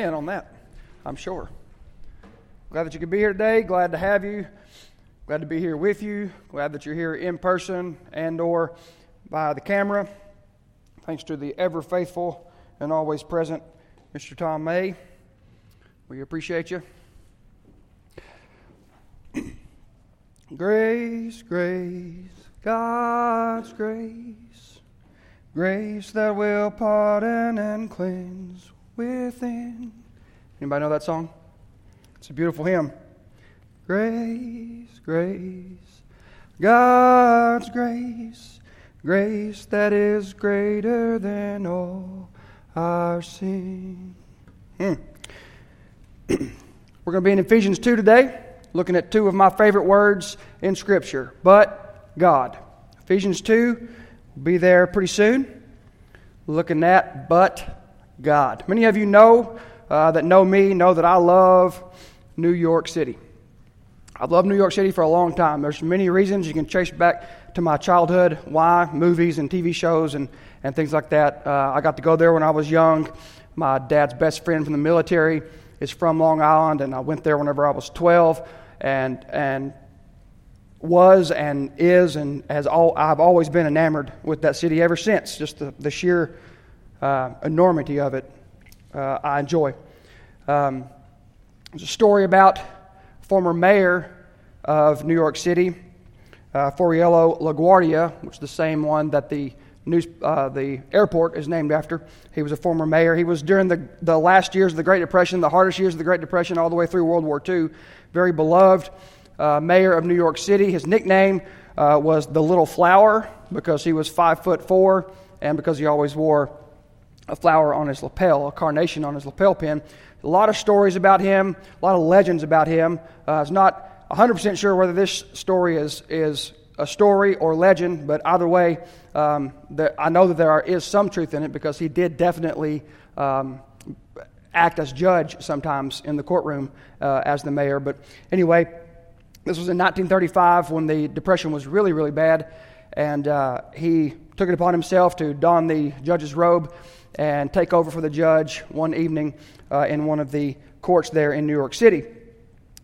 in on that, I'm sure. Glad that you could be here today. Glad to have you. Glad to be here with you. Glad that you're here in person and or by the camera. Thanks to the ever faithful and always present Mr. Tom May. We appreciate you. grace, grace, God's grace, grace that will pardon and cleanse within. Anybody know that song? It's a beautiful hymn. Grace, grace, God's grace, grace that is greater than all our sin. Hmm. We're going to be in Ephesians 2 today, looking at two of my favorite words in Scripture, but God. Ephesians 2 will be there pretty soon. Looking at but God. Many of you know uh, that know me know that I love New York City. I've loved New York City for a long time. There's many reasons you can trace back to my childhood, why movies and TV shows and, and things like that. Uh, I got to go there when I was young. My dad's best friend from the military is from Long Island, and I went there whenever I was 12, and and was and is and has all I've always been enamored with that city ever since. Just the, the sheer uh, enormity of it, uh, I enjoy. Um, there's a story about former mayor of New York City, uh, Fiorello LaGuardia, which is the same one that the news, uh, the airport is named after. He was a former mayor. He was during the, the last years of the Great Depression, the hardest years of the Great Depression, all the way through World War II. Very beloved uh, mayor of New York City. His nickname uh, was the Little Flower because he was five foot four and because he always wore a flower on his lapel, a carnation on his lapel pin. A lot of stories about him, a lot of legends about him. Uh, it's not 100% sure whether this story is, is a story or legend, but either way, um, the, I know that there are, is some truth in it because he did definitely um, act as judge sometimes in the courtroom uh, as the mayor. But anyway, this was in 1935 when the Depression was really, really bad, and uh, he took it upon himself to don the judge's robe and take over for the judge one evening uh, in one of the courts there in New York City.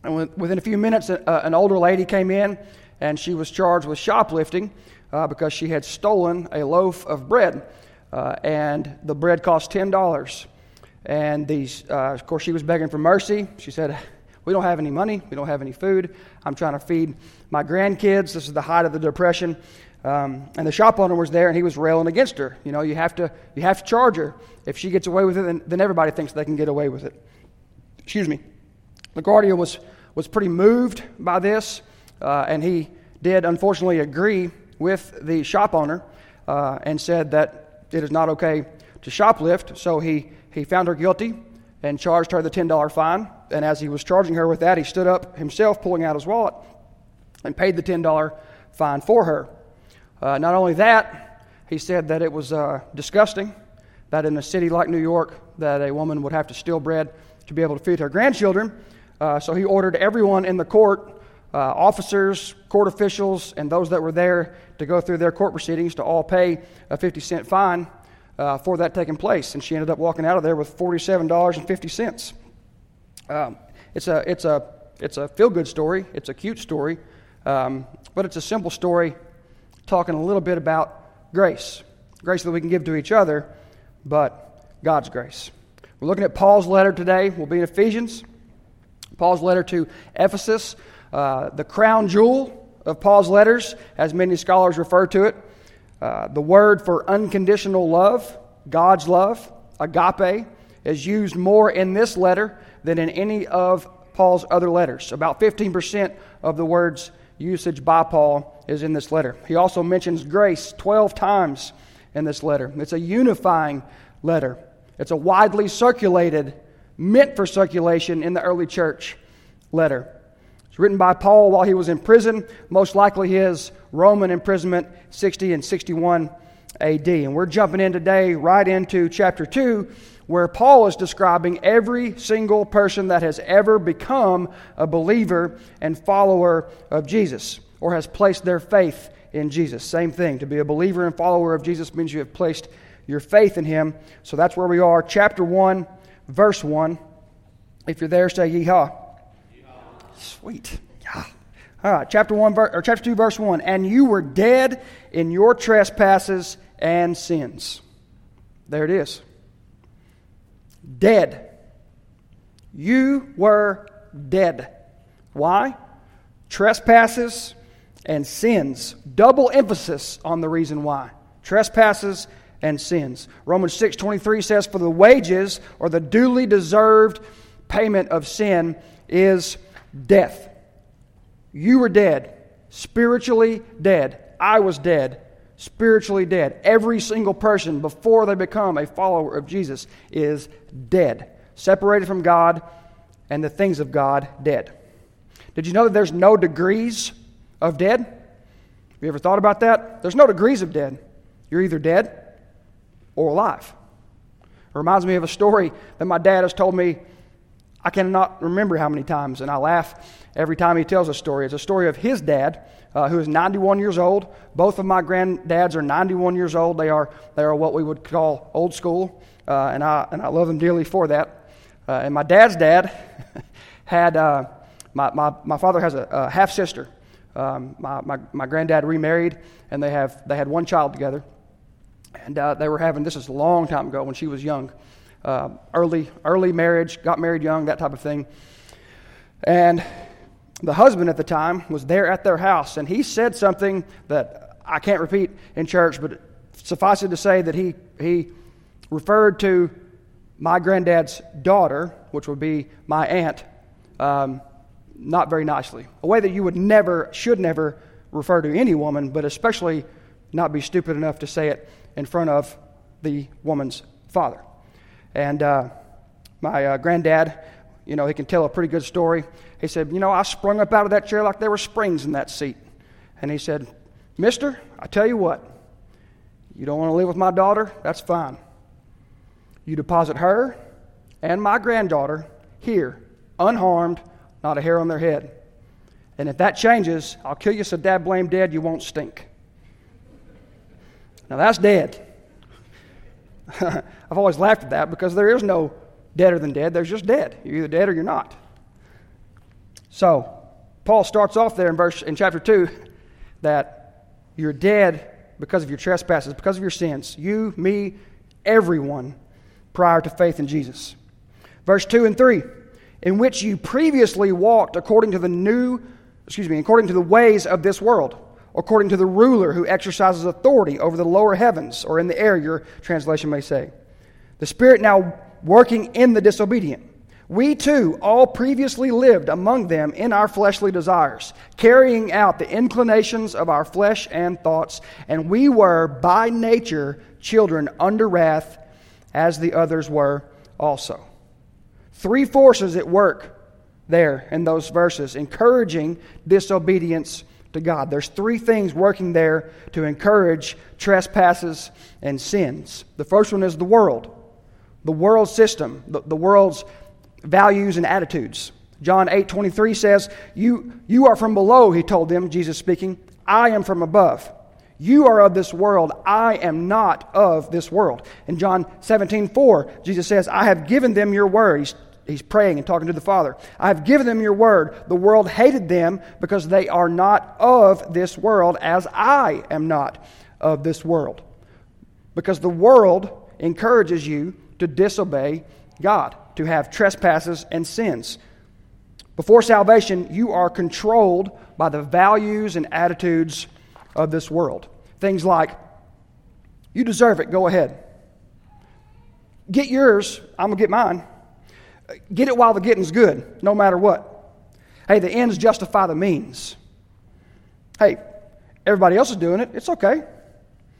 And within a few minutes, an older lady came in, and she was charged with shoplifting uh, because she had stolen a loaf of bread, uh, and the bread cost ten dollars. And these, uh, of course, she was begging for mercy. She said, "We don't have any money. We don't have any food. I'm trying to feed my grandkids. This is the height of the depression." Um, and the shop owner was there, and he was railing against her. You know, you have to, you have to charge her. If she gets away with it, then, then everybody thinks they can get away with it. Excuse me. LaGuardia was, was pretty moved by this, uh, and he did unfortunately agree with the shop owner uh, and said that it is not okay to shoplift. So he, he found her guilty and charged her the $10 fine. And as he was charging her with that, he stood up himself, pulling out his wallet, and paid the $10 fine for her. Uh, not only that, he said that it was uh, disgusting that in a city like New York that a woman would have to steal bread to be able to feed her grandchildren. Uh, so he ordered everyone in the court, uh, officers, court officials, and those that were there to go through their court proceedings to all pay a 50 cent fine uh, for that taking place. And she ended up walking out of there with $47.50. Um, it's a, it's a, it's a feel good story, it's a cute story, um, but it's a simple story talking a little bit about grace grace that we can give to each other, but God's grace. We're looking at Paul's letter today. We'll be in Ephesians. Paul's letter to Ephesus, uh, the crown jewel of Paul's letters, as many scholars refer to it. Uh, the word for unconditional love, God's love, agape, is used more in this letter than in any of Paul's other letters. About 15% of the words usage by Paul is in this letter. He also mentions grace 12 times in this letter. It's a unifying letter, it's a widely circulated, meant for circulation in the early church letter. It's written by Paul while he was in prison, most likely his Roman imprisonment, 60 and 61 AD. And we're jumping in today right into chapter 2 where Paul is describing every single person that has ever become a believer and follower of Jesus or has placed their faith in Jesus. Same thing. To be a believer and follower of Jesus means you have placed your faith in him. So that's where we are. Chapter 1, verse 1. If you're there, say yeehaw. yeehaw. Sweet. Yeah. All right, chapter 1 or chapter 2 verse 1. And you were dead in your trespasses and sins. There it is. Dead. You were dead. Why? Trespasses and sins. Double emphasis on the reason why. Trespasses and sins. Romans 6:23 says for the wages or the duly deserved payment of sin is death. You were dead, spiritually dead. I was dead, spiritually dead. Every single person before they become a follower of Jesus is dead, separated from God and the things of God, dead. Did you know that there's no degrees of dead? Have you ever thought about that? There's no degrees of dead. You're either dead or alive. It reminds me of a story that my dad has told me. I cannot remember how many times, and I laugh every time he tells a story. It's a story of his dad, uh, who is 91 years old. Both of my granddads are 91 years old. They are, they are what we would call old school, uh, and, I, and I love them dearly for that. Uh, and my dad's dad had, uh, my, my, my father has a, a half sister. Um, my, my, my granddad remarried, and they, have, they had one child together. And uh, they were having, this is a long time ago when she was young, uh, early, early marriage, got married young, that type of thing. And the husband at the time was there at their house, and he said something that I can't repeat in church, but suffice it to say that he, he referred to my granddad's daughter, which would be my aunt, um, not very nicely. A way that you would never, should never refer to any woman, but especially not be stupid enough to say it in front of the woman's father. And uh, my uh, granddad, you know, he can tell a pretty good story. He said, You know, I sprung up out of that chair like there were springs in that seat. And he said, Mister, I tell you what, you don't want to live with my daughter? That's fine. You deposit her and my granddaughter here, unharmed, not a hair on their head. And if that changes, I'll kill you so dad blame dead you won't stink. Now that's dead. I've always laughed at that because there is no deader than dead. There's just dead. You're either dead or you're not. So, Paul starts off there in verse in chapter 2 that you're dead because of your trespasses, because of your sins. You, me, everyone prior to faith in Jesus. Verse 2 and 3 in which you previously walked according to the new excuse me, according to the ways of this world according to the ruler who exercises authority over the lower heavens, or in the air, your translation may say. The Spirit now working in the disobedient. We too all previously lived among them in our fleshly desires, carrying out the inclinations of our flesh and thoughts, and we were by nature children under wrath, as the others were also. Three forces at work there in those verses encouraging disobedience to God. There's three things working there to encourage trespasses and sins. The first one is the world, the world system, the, the world's values and attitudes. John 8 23 says, you, you are from below, he told them, Jesus speaking. I am from above. You are of this world. I am not of this world. In John 17 4, Jesus says, I have given them your word. He's he's praying and talking to the Father. I have given them your word. The world hated them because they are not of this world, as I am not of this world. Because the world encourages you to disobey God, to have trespasses and sins. Before salvation, you are controlled by the values and attitudes of this world. Things like, you deserve it, go ahead. Get yours, I'm going to get mine. Get it while the getting's good, no matter what. Hey, the ends justify the means. Hey, everybody else is doing it. It's okay.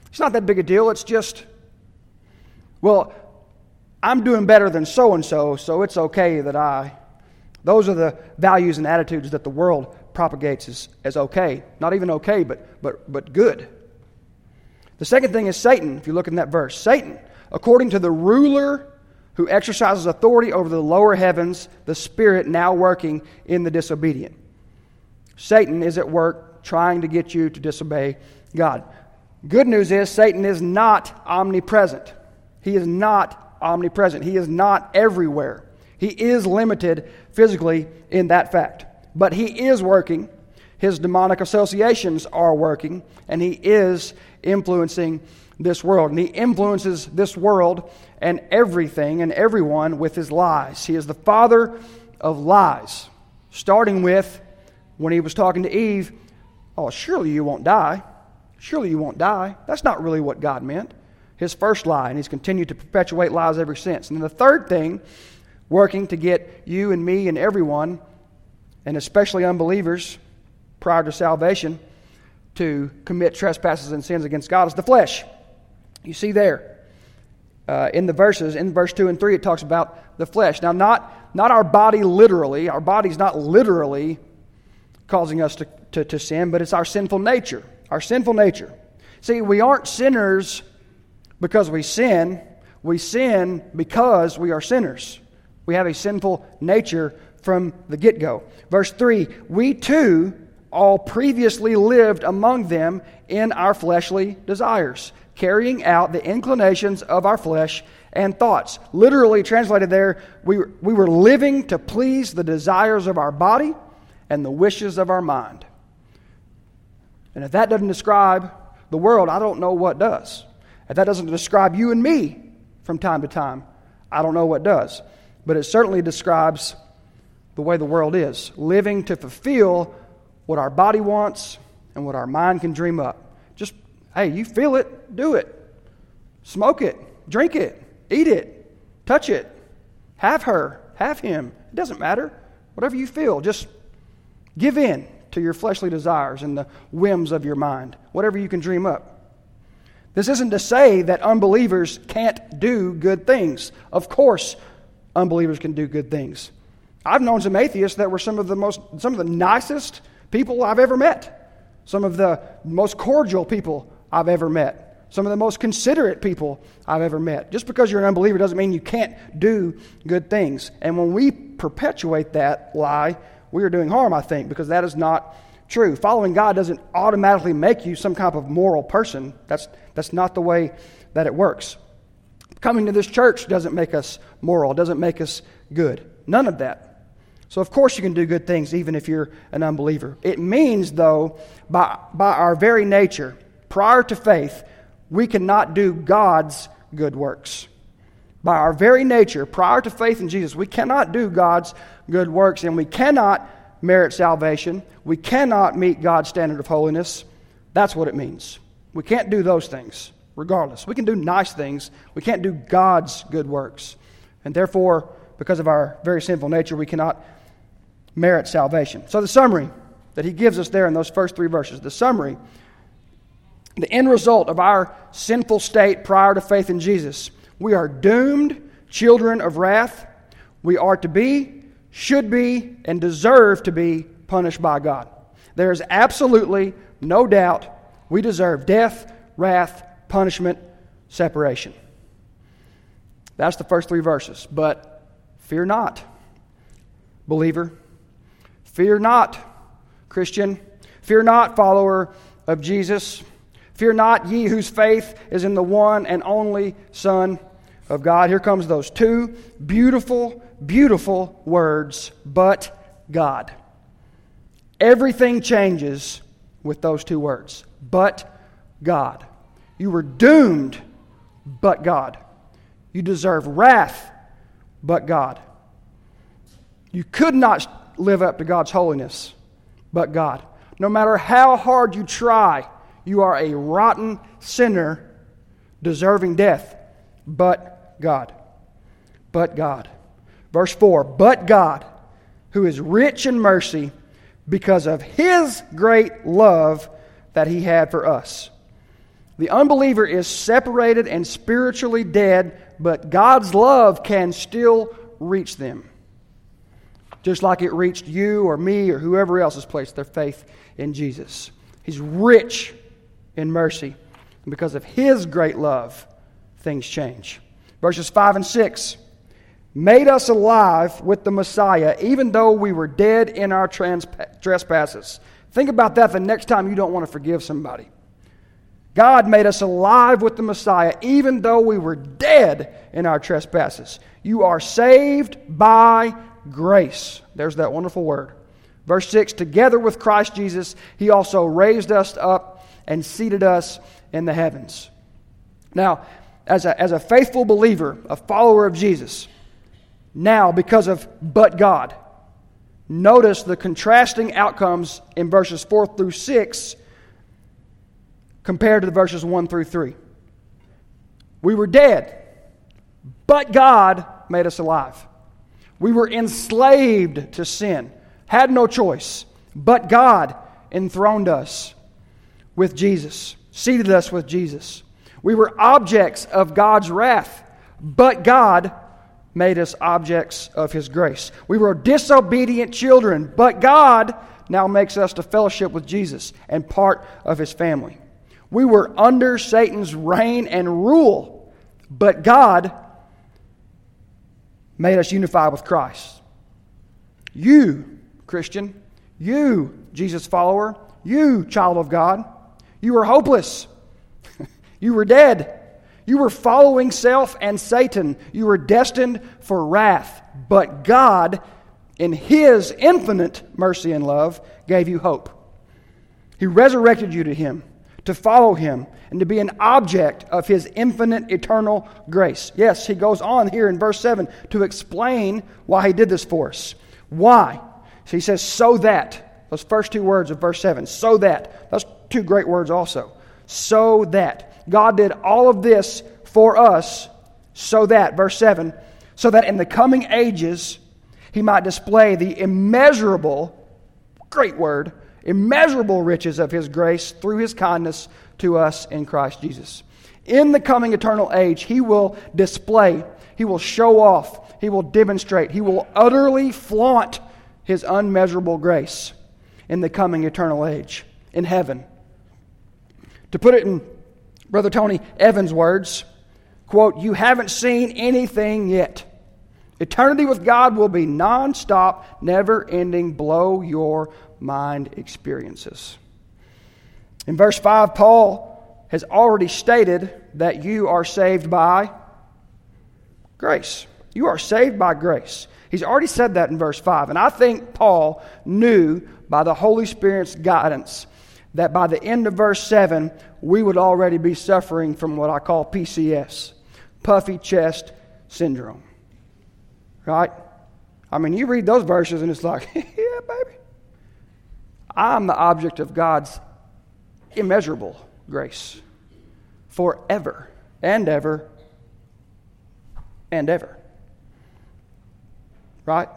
It's not that big a deal. It's just, well, I'm doing better than so and so, so it's okay that I. Those are the values and attitudes that the world propagates as, as okay. Not even okay, but, but, but good. The second thing is Satan, if you look in that verse. Satan, according to the ruler who exercises authority over the lower heavens, the Spirit now working in the disobedient. Satan is at work trying to get you to disobey God. Good news is Satan is not omnipresent. He is not omnipresent. He is not everywhere. He is limited physically in that fact. But he is working. His demonic associations are working, and he is influencing this world. And he influences this world and everything and everyone with his lies. He is the father of lies, starting with when he was talking to Eve, Oh, surely you won't die. Surely you won't die. That's not really what God meant. His first lie, and he's continued to perpetuate lies ever since. And the third thing, working to get you and me and everyone, and especially unbelievers prior to salvation, to commit trespasses and sins against God, is the flesh. You see there. Uh, in the verses, in verse 2 and 3, it talks about the flesh. Now, not, not our body literally, our body's not literally causing us to, to, to sin, but it's our sinful nature. Our sinful nature. See, we aren't sinners because we sin, we sin because we are sinners. We have a sinful nature from the get go. Verse 3 We too all previously lived among them in our fleshly desires, carrying out the inclinations of our flesh and thoughts. Literally translated there, we, we were living to please the desires of our body and the wishes of our mind. And if that doesn't describe the world, I don't know what does. If that doesn't describe you and me from time to time, I don't know what does. But it certainly describes the way the world is living to fulfill what our body wants and what our mind can dream up. Hey, you feel it, do it. Smoke it, drink it, eat it, touch it, have her, have him. It doesn't matter. Whatever you feel, just Give in to your fleshly desires and the whims of your mind, whatever you can dream up. This isn't to say that unbelievers can't do good things. Of course, unbelievers can do good things. I've known some atheists that were some of the most some of the nicest people I've ever met. Some of the most cordial people I've ever met. Some of the most considerate people I've ever met. Just because you're an unbeliever doesn't mean you can't do good things. And when we perpetuate that lie, we are doing harm, I think, because that is not true. Following God doesn't automatically make you some kind of moral person. That's, that's not the way that it works. Coming to this church doesn't make us moral, doesn't make us good. None of that. So, of course, you can do good things even if you're an unbeliever. It means, though, by, by our very nature, prior to faith, we cannot do God's good works. By our very nature, prior to faith in Jesus, we cannot do God's good works, and we cannot merit salvation. We cannot meet God's standard of holiness. That's what it means. We can't do those things, regardless. We can do nice things, we can't do God's good works. And therefore, because of our very sinful nature, we cannot merit salvation. So, the summary that he gives us there in those first three verses, the summary, the end result of our sinful state prior to faith in Jesus, we are doomed children of wrath. We are to be should be, and deserve to be punished by God. There is absolutely no doubt we deserve death, wrath, punishment, separation. That's the first three verses. But fear not, believer. Fear not, Christian. Fear not, follower of Jesus. Fear not, ye whose faith is in the one and only Son of God. Here comes those two beautiful beautiful words, but God. Everything changes with those two words, but God. You were doomed, but God. You deserve wrath, but God. You could not live up to God's holiness, but God. No matter how hard you try, you are a rotten sinner deserving death, but God. But God. Verse 4 But God, who is rich in mercy, because of his great love that he had for us. The unbeliever is separated and spiritually dead, but God's love can still reach them. Just like it reached you or me or whoever else has placed their faith in Jesus. He's rich in mercy. And because of his great love, things change. Verses 5 and 6 made us alive with the Messiah, even though we were dead in our trespasses. Think about that the next time you don't want to forgive somebody. God made us alive with the Messiah, even though we were dead in our trespasses. You are saved by grace. There's that wonderful word. Verse 6 Together with Christ Jesus, he also raised us up and seated us in the heavens. Now, as a, as a faithful believer, a follower of Jesus, now because of but God, notice the contrasting outcomes in verses 4 through 6 compared to the verses 1 through 3. We were dead, but God made us alive. We were enslaved to sin, had no choice, but God enthroned us with Jesus, seated us with Jesus. We were objects of God's wrath, but God made us objects of His grace. We were disobedient children, but God now makes us to fellowship with Jesus and part of His family. We were under Satan's reign and rule, but God made us unified with Christ. You, Christian, you, Jesus follower, you, child of God, you were hopeless. you were dead. You were following self and Satan. You were destined for wrath. But God, in His infinite mercy and love, gave you hope. He resurrected you to Him to follow him and to be an object of his infinite eternal grace. Yes, he goes on here in verse 7 to explain why he did this for us. Why? So he says, so that. Those first two words of verse 7. So that. Those two great words also. So that. God did all of this for us, so that, verse 7, so that in the coming ages he might display the immeasurable, great word, immeasurable riches of his grace through his kindness to us in Christ Jesus. In the coming eternal age, he will display, he will show off, he will demonstrate, he will utterly flaunt his unmeasurable grace in the coming eternal age in heaven. To put it in Brother Tony Evans' words, quote, You haven't seen anything yet. Eternity with God will be nonstop, never ending, blow your mind experiences. In verse 5, Paul has already stated that you are saved by grace. You are saved by grace. He's already said that in verse 5. And I think Paul knew by the Holy Spirit's guidance that by the end of verse 7, we would already be suffering from what I call PCS, puffy chest syndrome. Right? I mean, you read those verses and it's like, yeah, baby. I'm the object of God's immeasurable grace forever and ever and ever. Right?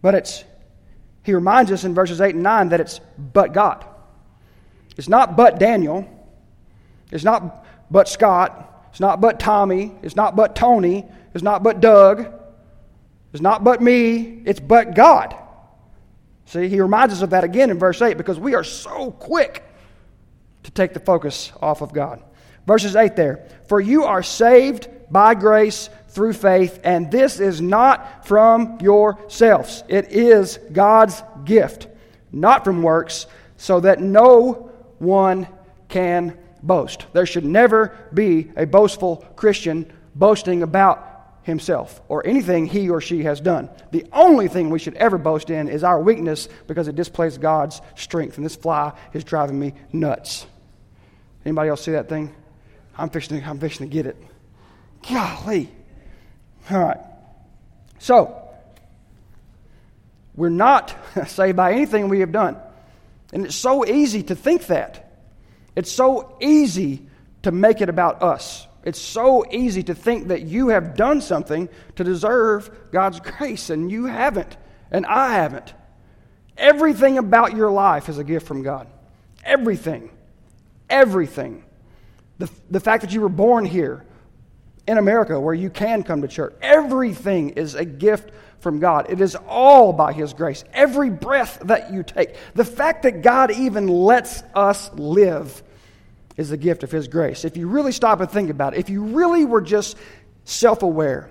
But it's, he reminds us in verses 8 and 9 that it's but God. It's not but Daniel. It's not but Scott. It's not but Tommy. It's not but Tony. It's not but Doug. It's not but me. It's but God. See, he reminds us of that again in verse 8 because we are so quick to take the focus off of God. Verses 8 there. For you are saved by grace through faith, and this is not from yourselves. It is God's gift, not from works, so that no one can boast. There should never be a boastful Christian boasting about himself or anything he or she has done. The only thing we should ever boast in is our weakness because it displays God's strength. And this fly is driving me nuts. Anybody else see that thing? I'm fixing I'm fixing to get it. Golly. All right. So, we're not saved by anything we have done. And it's so easy to think that. It's so easy to make it about us. It's so easy to think that you have done something to deserve God's grace, and you haven't, and I haven't. Everything about your life is a gift from God. Everything. Everything. The, the fact that you were born here in America where you can come to church, everything is a gift from God. It is all by His grace. Every breath that you take. The fact that God even lets us live is a gift of His grace. If you really stop and think about it, if you really were just self aware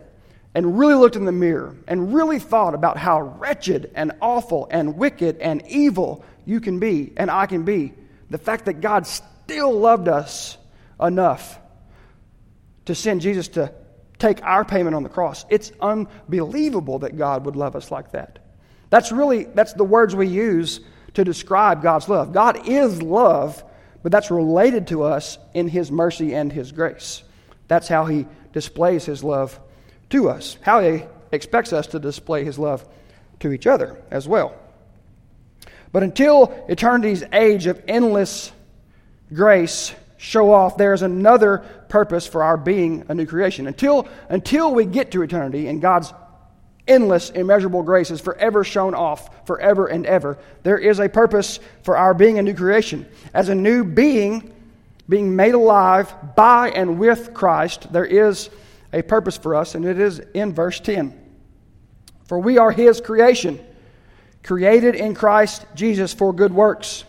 and really looked in the mirror and really thought about how wretched and awful and wicked and evil you can be and I can be, The fact that God still loved us enough to send Jesus to take our payment on the cross. It's unbelievable that God would love us like that. That's really that's the words we use to describe God's love. God is love, but that's related to us in his mercy and his grace. That's how he displays his love to us. How he expects us to display his love to each other as well. But until eternity's age of endless grace show off there's another purpose for our being a new creation. Until, until we get to eternity and God's endless, immeasurable grace is forever shown off, forever and ever, there is a purpose for our being a new creation. As a new being, being made alive by and with Christ, there is a purpose for us, and it is in verse 10. For we are His creation, created in Christ Jesus for good works,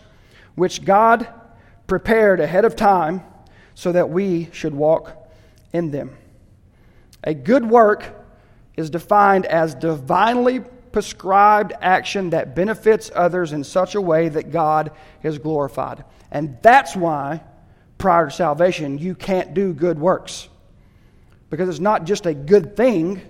which God prepared ahead of time so that we should walk in them. A good work is defined as divinely prescribed action that benefits others in such a way that God is glorified. And that's why, prior to salvation, you can't do good works. Because it's not just a good thing,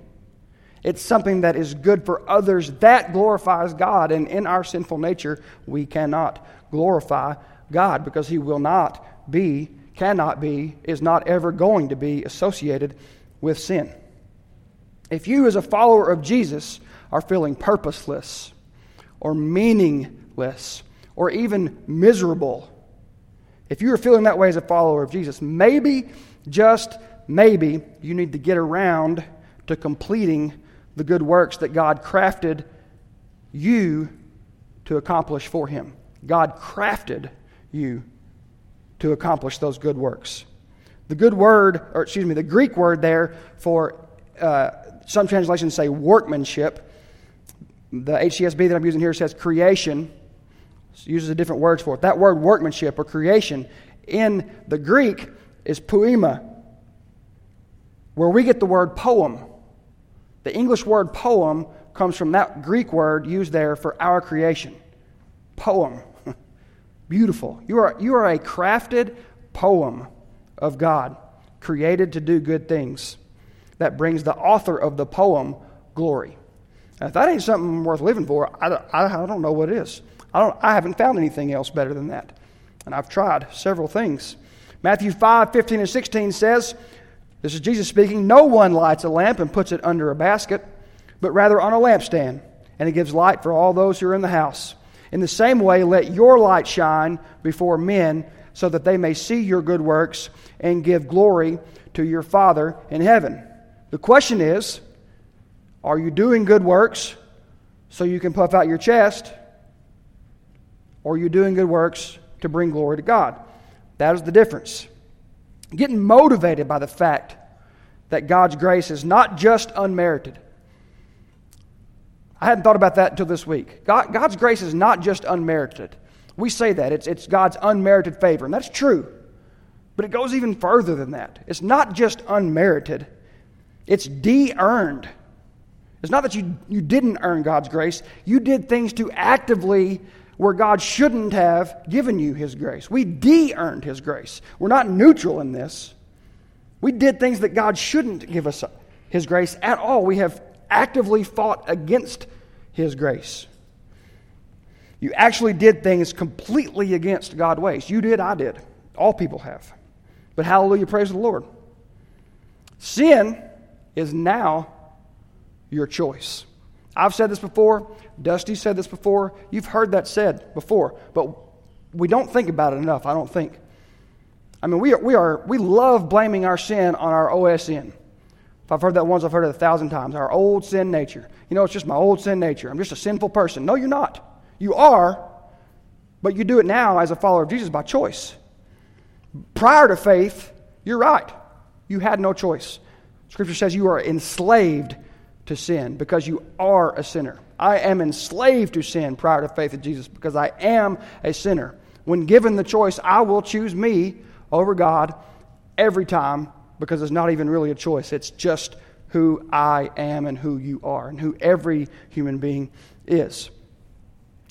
it's something that is good for others that glorifies God. And in our sinful nature, we cannot glorify God because He will not be, cannot be, is not ever going to be associated with sin. If you, as a follower of Jesus, are feeling purposeless or meaningless or even miserable, if you are feeling that way as a follower of Jesus, maybe, just maybe, you need to get around to completing the good works that God crafted you to accomplish for Him. God crafted you to accomplish those good works. The good word, or excuse me, the Greek word there for uh, some translations say workmanship. The HCSB that I'm using here says creation, uses a different words for it. That word workmanship or creation in the Greek is poema, where we get the word poem. The English word poem comes from that Greek word used there for our creation. Poem. Beautiful. You are, you are a crafted poem of God, created to do good things that brings the author of the poem glory. Now, if that ain't something worth living for, I, I, don't know what is. I, don't, I haven't found anything else better than that. And I've tried several things. Matthew 5 15 and 16 says, This is Jesus speaking, No one lights a lamp and puts it under a basket, but rather on a lampstand, and it gives light for all those who are in the house. In the same way, let your light shine before men so that they may see your good works and give glory to your Father in heaven. The question is are you doing good works so you can puff out your chest? Or are you doing good works to bring glory to God? That is the difference. Getting motivated by the fact that God's grace is not just unmerited, I hadn't thought about that until this week. God, God's grace is not just unmerited. We say that, it's, it's God's unmerited favor, and that's true. But it goes even further than that. It's not just unmerited, it's de earned. It's not that you, you didn't earn God's grace, you did things to actively where God shouldn't have given you His grace. We de earned His grace. We're not neutral in this. We did things that God shouldn't give us His grace at all. We have actively fought against His grace. You actually did things completely against God's ways. You did, I did. All people have. But hallelujah, praise the Lord. Sin is now your choice. I've said this before. Dusty said this before. You've heard that said before. But we don't think about it enough, I don't think. I mean, we, are, we, are, we love blaming our sin on our OSN. I've heard that once, I've heard it a thousand times. Our old sin nature. You know, it's just my old sin nature. I'm just a sinful person. No, you're not. You are, but you do it now as a follower of Jesus by choice. Prior to faith, you're right. You had no choice. Scripture says you are enslaved to sin because you are a sinner. I am enslaved to sin prior to faith in Jesus because I am a sinner. When given the choice, I will choose me over God every time because it's not even really a choice. It's just who I am and who you are and who every human being is.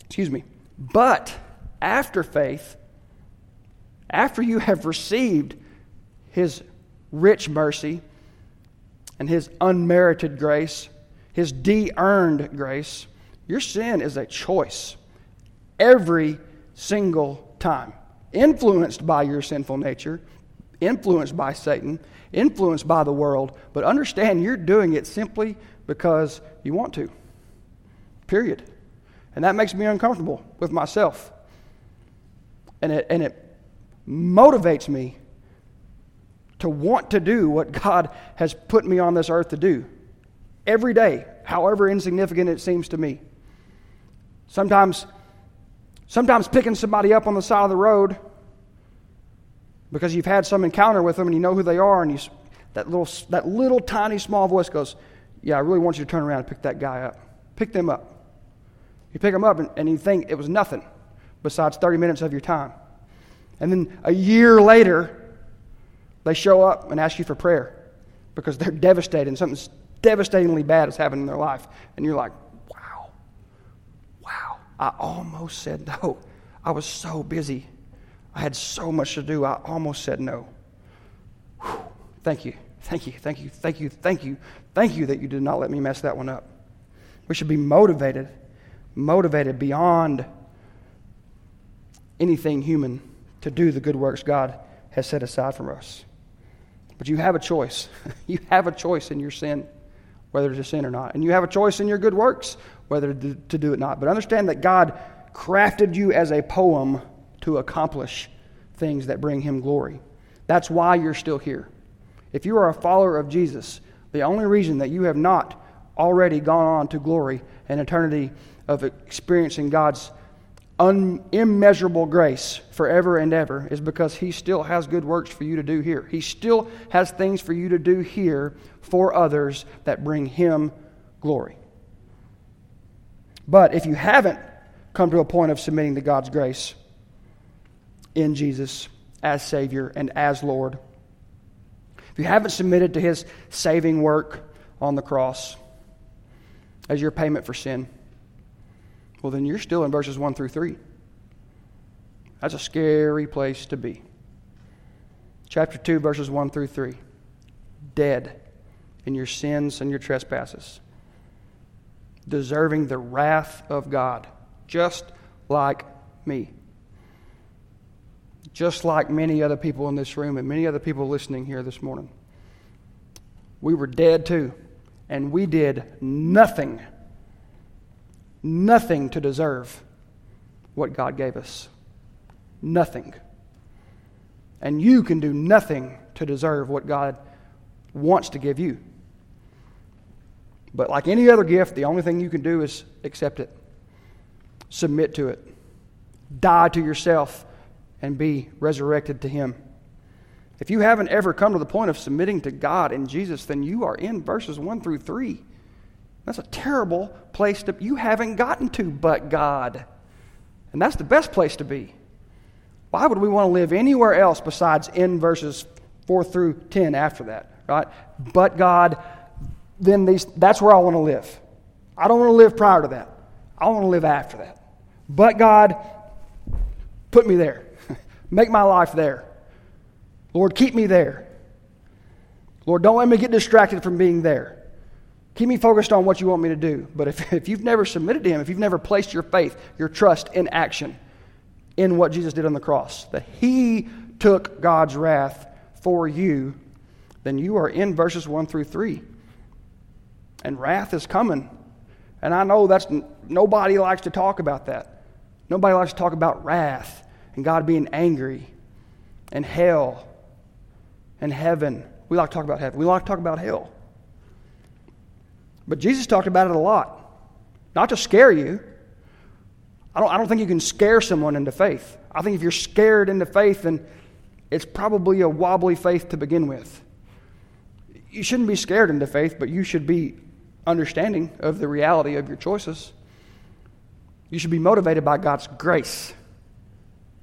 Excuse me. But after faith, after you have received His rich mercy and His unmerited grace, His de earned grace, your sin is a choice every single time. Influenced by your sinful nature, influenced by Satan, influenced by the world, but understand you're doing it simply because you want to. Period. And that makes me uncomfortable with myself. And it, and it motivates me to want to do what God has put me on this earth to do every day, however insignificant it seems to me. Sometimes, sometimes picking somebody up on the side of the road because you've had some encounter with them and you know who they are, and you, that, little, that little tiny small voice goes, Yeah, I really want you to turn around and pick that guy up. Pick them up. You pick them up and, and you think it was nothing besides 30 minutes of your time. And then a year later, they show up and ask you for prayer because they're devastated and something devastatingly bad has happened in their life. And you're like, wow, wow, I almost said no. I was so busy. I had so much to do, I almost said no. Whew. Thank you, thank you, thank you, thank you, thank you, thank you that you did not let me mess that one up. We should be motivated, motivated beyond anything human to do the good works God has set aside for us. But you have a choice. you have a choice in your sin, whether to sin or not. And you have a choice in your good works, whether to, to do it or not. But understand that God crafted you as a poem to accomplish things that bring Him glory. That's why you're still here. If you are a follower of Jesus, the only reason that you have not already gone on to glory and eternity of experiencing God's un- immeasurable grace forever and ever is because He still has good works for you to do here. He still has things for you to do here for others that bring Him glory. But if you haven't come to a point of submitting to God's grace in Jesus as Savior and as Lord, if you haven't submitted to His saving work on the cross as your payment for sin, well, then you're still in verses 1 through 3. That's a scary place to be. Chapter 2, verses 1 through 3. Dead in your sins and your trespasses, deserving the wrath of God, just like me. Just like many other people in this room and many other people listening here this morning. We were dead too, and we did nothing nothing to deserve what God gave us. Nothing. And you can do nothing to deserve what God wants to give you. But like any other gift, the only thing you can do is accept it, submit to it, die to yourself, and be resurrected to Him. If you haven't ever come to the point of submitting to God and Jesus, then you are in verses 1 through 3. That's a terrible place to you haven't gotten to but God. And that's the best place to be. Why would we want to live anywhere else besides in verses 4 through 10 after that, right? But God, then these that's where I want to live. I don't want to live prior to that. I want to live after that. But God, put me there. Make my life there. Lord, keep me there. Lord, don't let me get distracted from being there. Keep me focused on what you want me to do. But if, if you've never submitted to Him, if you've never placed your faith, your trust in action in what Jesus did on the cross, that He took God's wrath for you, then you are in verses 1 through 3. And wrath is coming. And I know that's nobody likes to talk about that. Nobody likes to talk about wrath and God being angry and hell and heaven. We like to talk about heaven. We like to talk about hell. But Jesus talked about it a lot. Not to scare you. I don't, I don't think you can scare someone into faith. I think if you're scared into faith, then it's probably a wobbly faith to begin with. You shouldn't be scared into faith, but you should be understanding of the reality of your choices. You should be motivated by God's grace,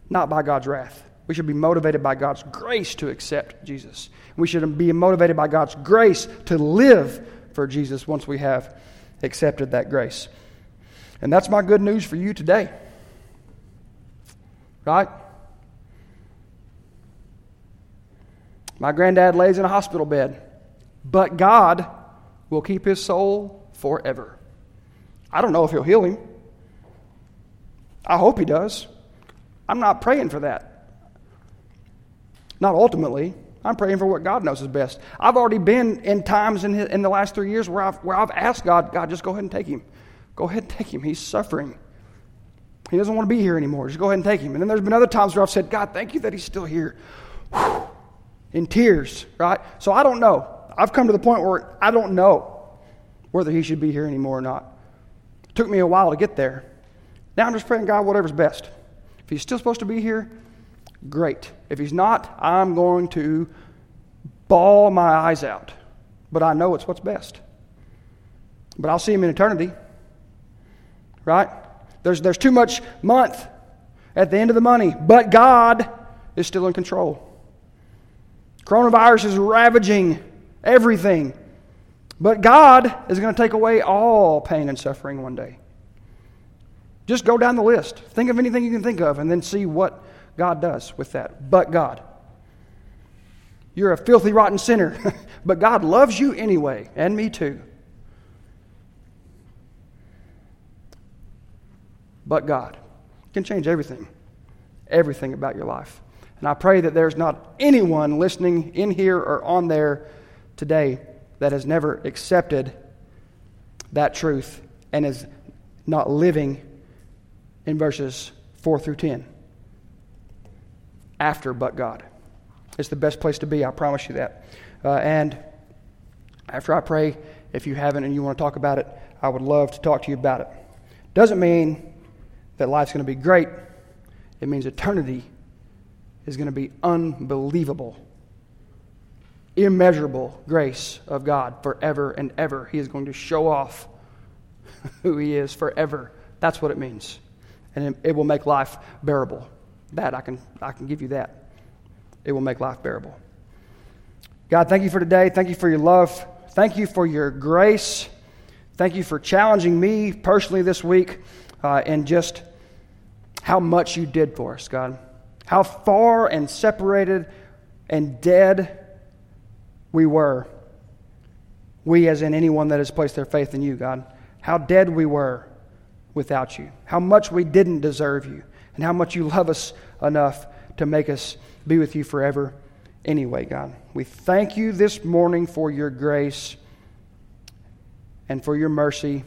not by God's wrath. We should be motivated by God's grace to accept Jesus. We should be motivated by God's grace to live for Jesus once we have accepted that grace. And that's my good news for you today. Right? My granddad lays in a hospital bed, but God will keep his soul forever. I don't know if he'll heal him. I hope he does. I'm not praying for that. Not ultimately. I'm praying for what God knows is best. I've already been in times in, his, in the last three years where I've, where I've asked God, God, just go ahead and take him. Go ahead and take him. He's suffering. He doesn't want to be here anymore. Just go ahead and take him. And then there's been other times where I've said, God, thank you that he's still here. In tears, right? So I don't know. I've come to the point where I don't know whether he should be here anymore or not. It took me a while to get there. Now I'm just praying, God, whatever's best. If he's still supposed to be here, great. If he's not, I'm going to bawl my eyes out. But I know it's what's best. But I'll see him in eternity. Right? There's, there's too much month at the end of the money, but God is still in control. Coronavirus is ravaging everything, but God is going to take away all pain and suffering one day. Just go down the list. Think of anything you can think of and then see what God does with that. But God. You're a filthy, rotten sinner, but God loves you anyway, and me too. but God can change everything, everything about your life. And I pray that there's not anyone listening in here or on there today that has never accepted that truth and is not living in verses 4 through 10 after but God. It's the best place to be, I promise you that. Uh, and after I pray, if you haven't and you want to talk about it, I would love to talk to you about it. Doesn't mean that life's going to be great, it means eternity is going to be unbelievable, immeasurable grace of God forever and ever. He is going to show off who He is forever. That's what it means. And it, will make life bearable. That, I can, I can give you that. It will make life bearable. God, thank you for today. Thank you for your love. Thank you for your grace. Thank you for challenging me personally this week uh, and just how much you did for us, God. How far and separated and dead we were. We, as in anyone that has placed their faith in you, God. How dead we were without you. How much we didn't deserve you. And how much you love us enough to make us be with you forever anyway, God. We thank you this morning for your grace and for your mercy,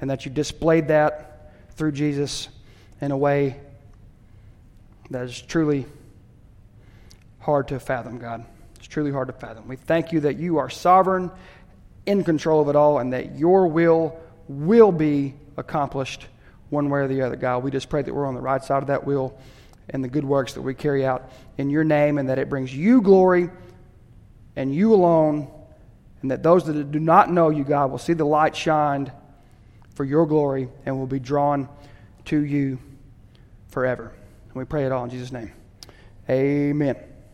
and that you displayed that through Jesus in a way that is truly hard to fathom, God. It's truly hard to fathom. We thank you that you are sovereign, in control of it all, and that your will will be accomplished one way or the other, God. We just pray that we're on the right side of that will and the good works that we carry out in your name, and that it brings you glory and you alone, and that those that do not know you, God, will see the light shined for your glory and will be drawn to you forever. And we pray it all in Jesus' name. Amen.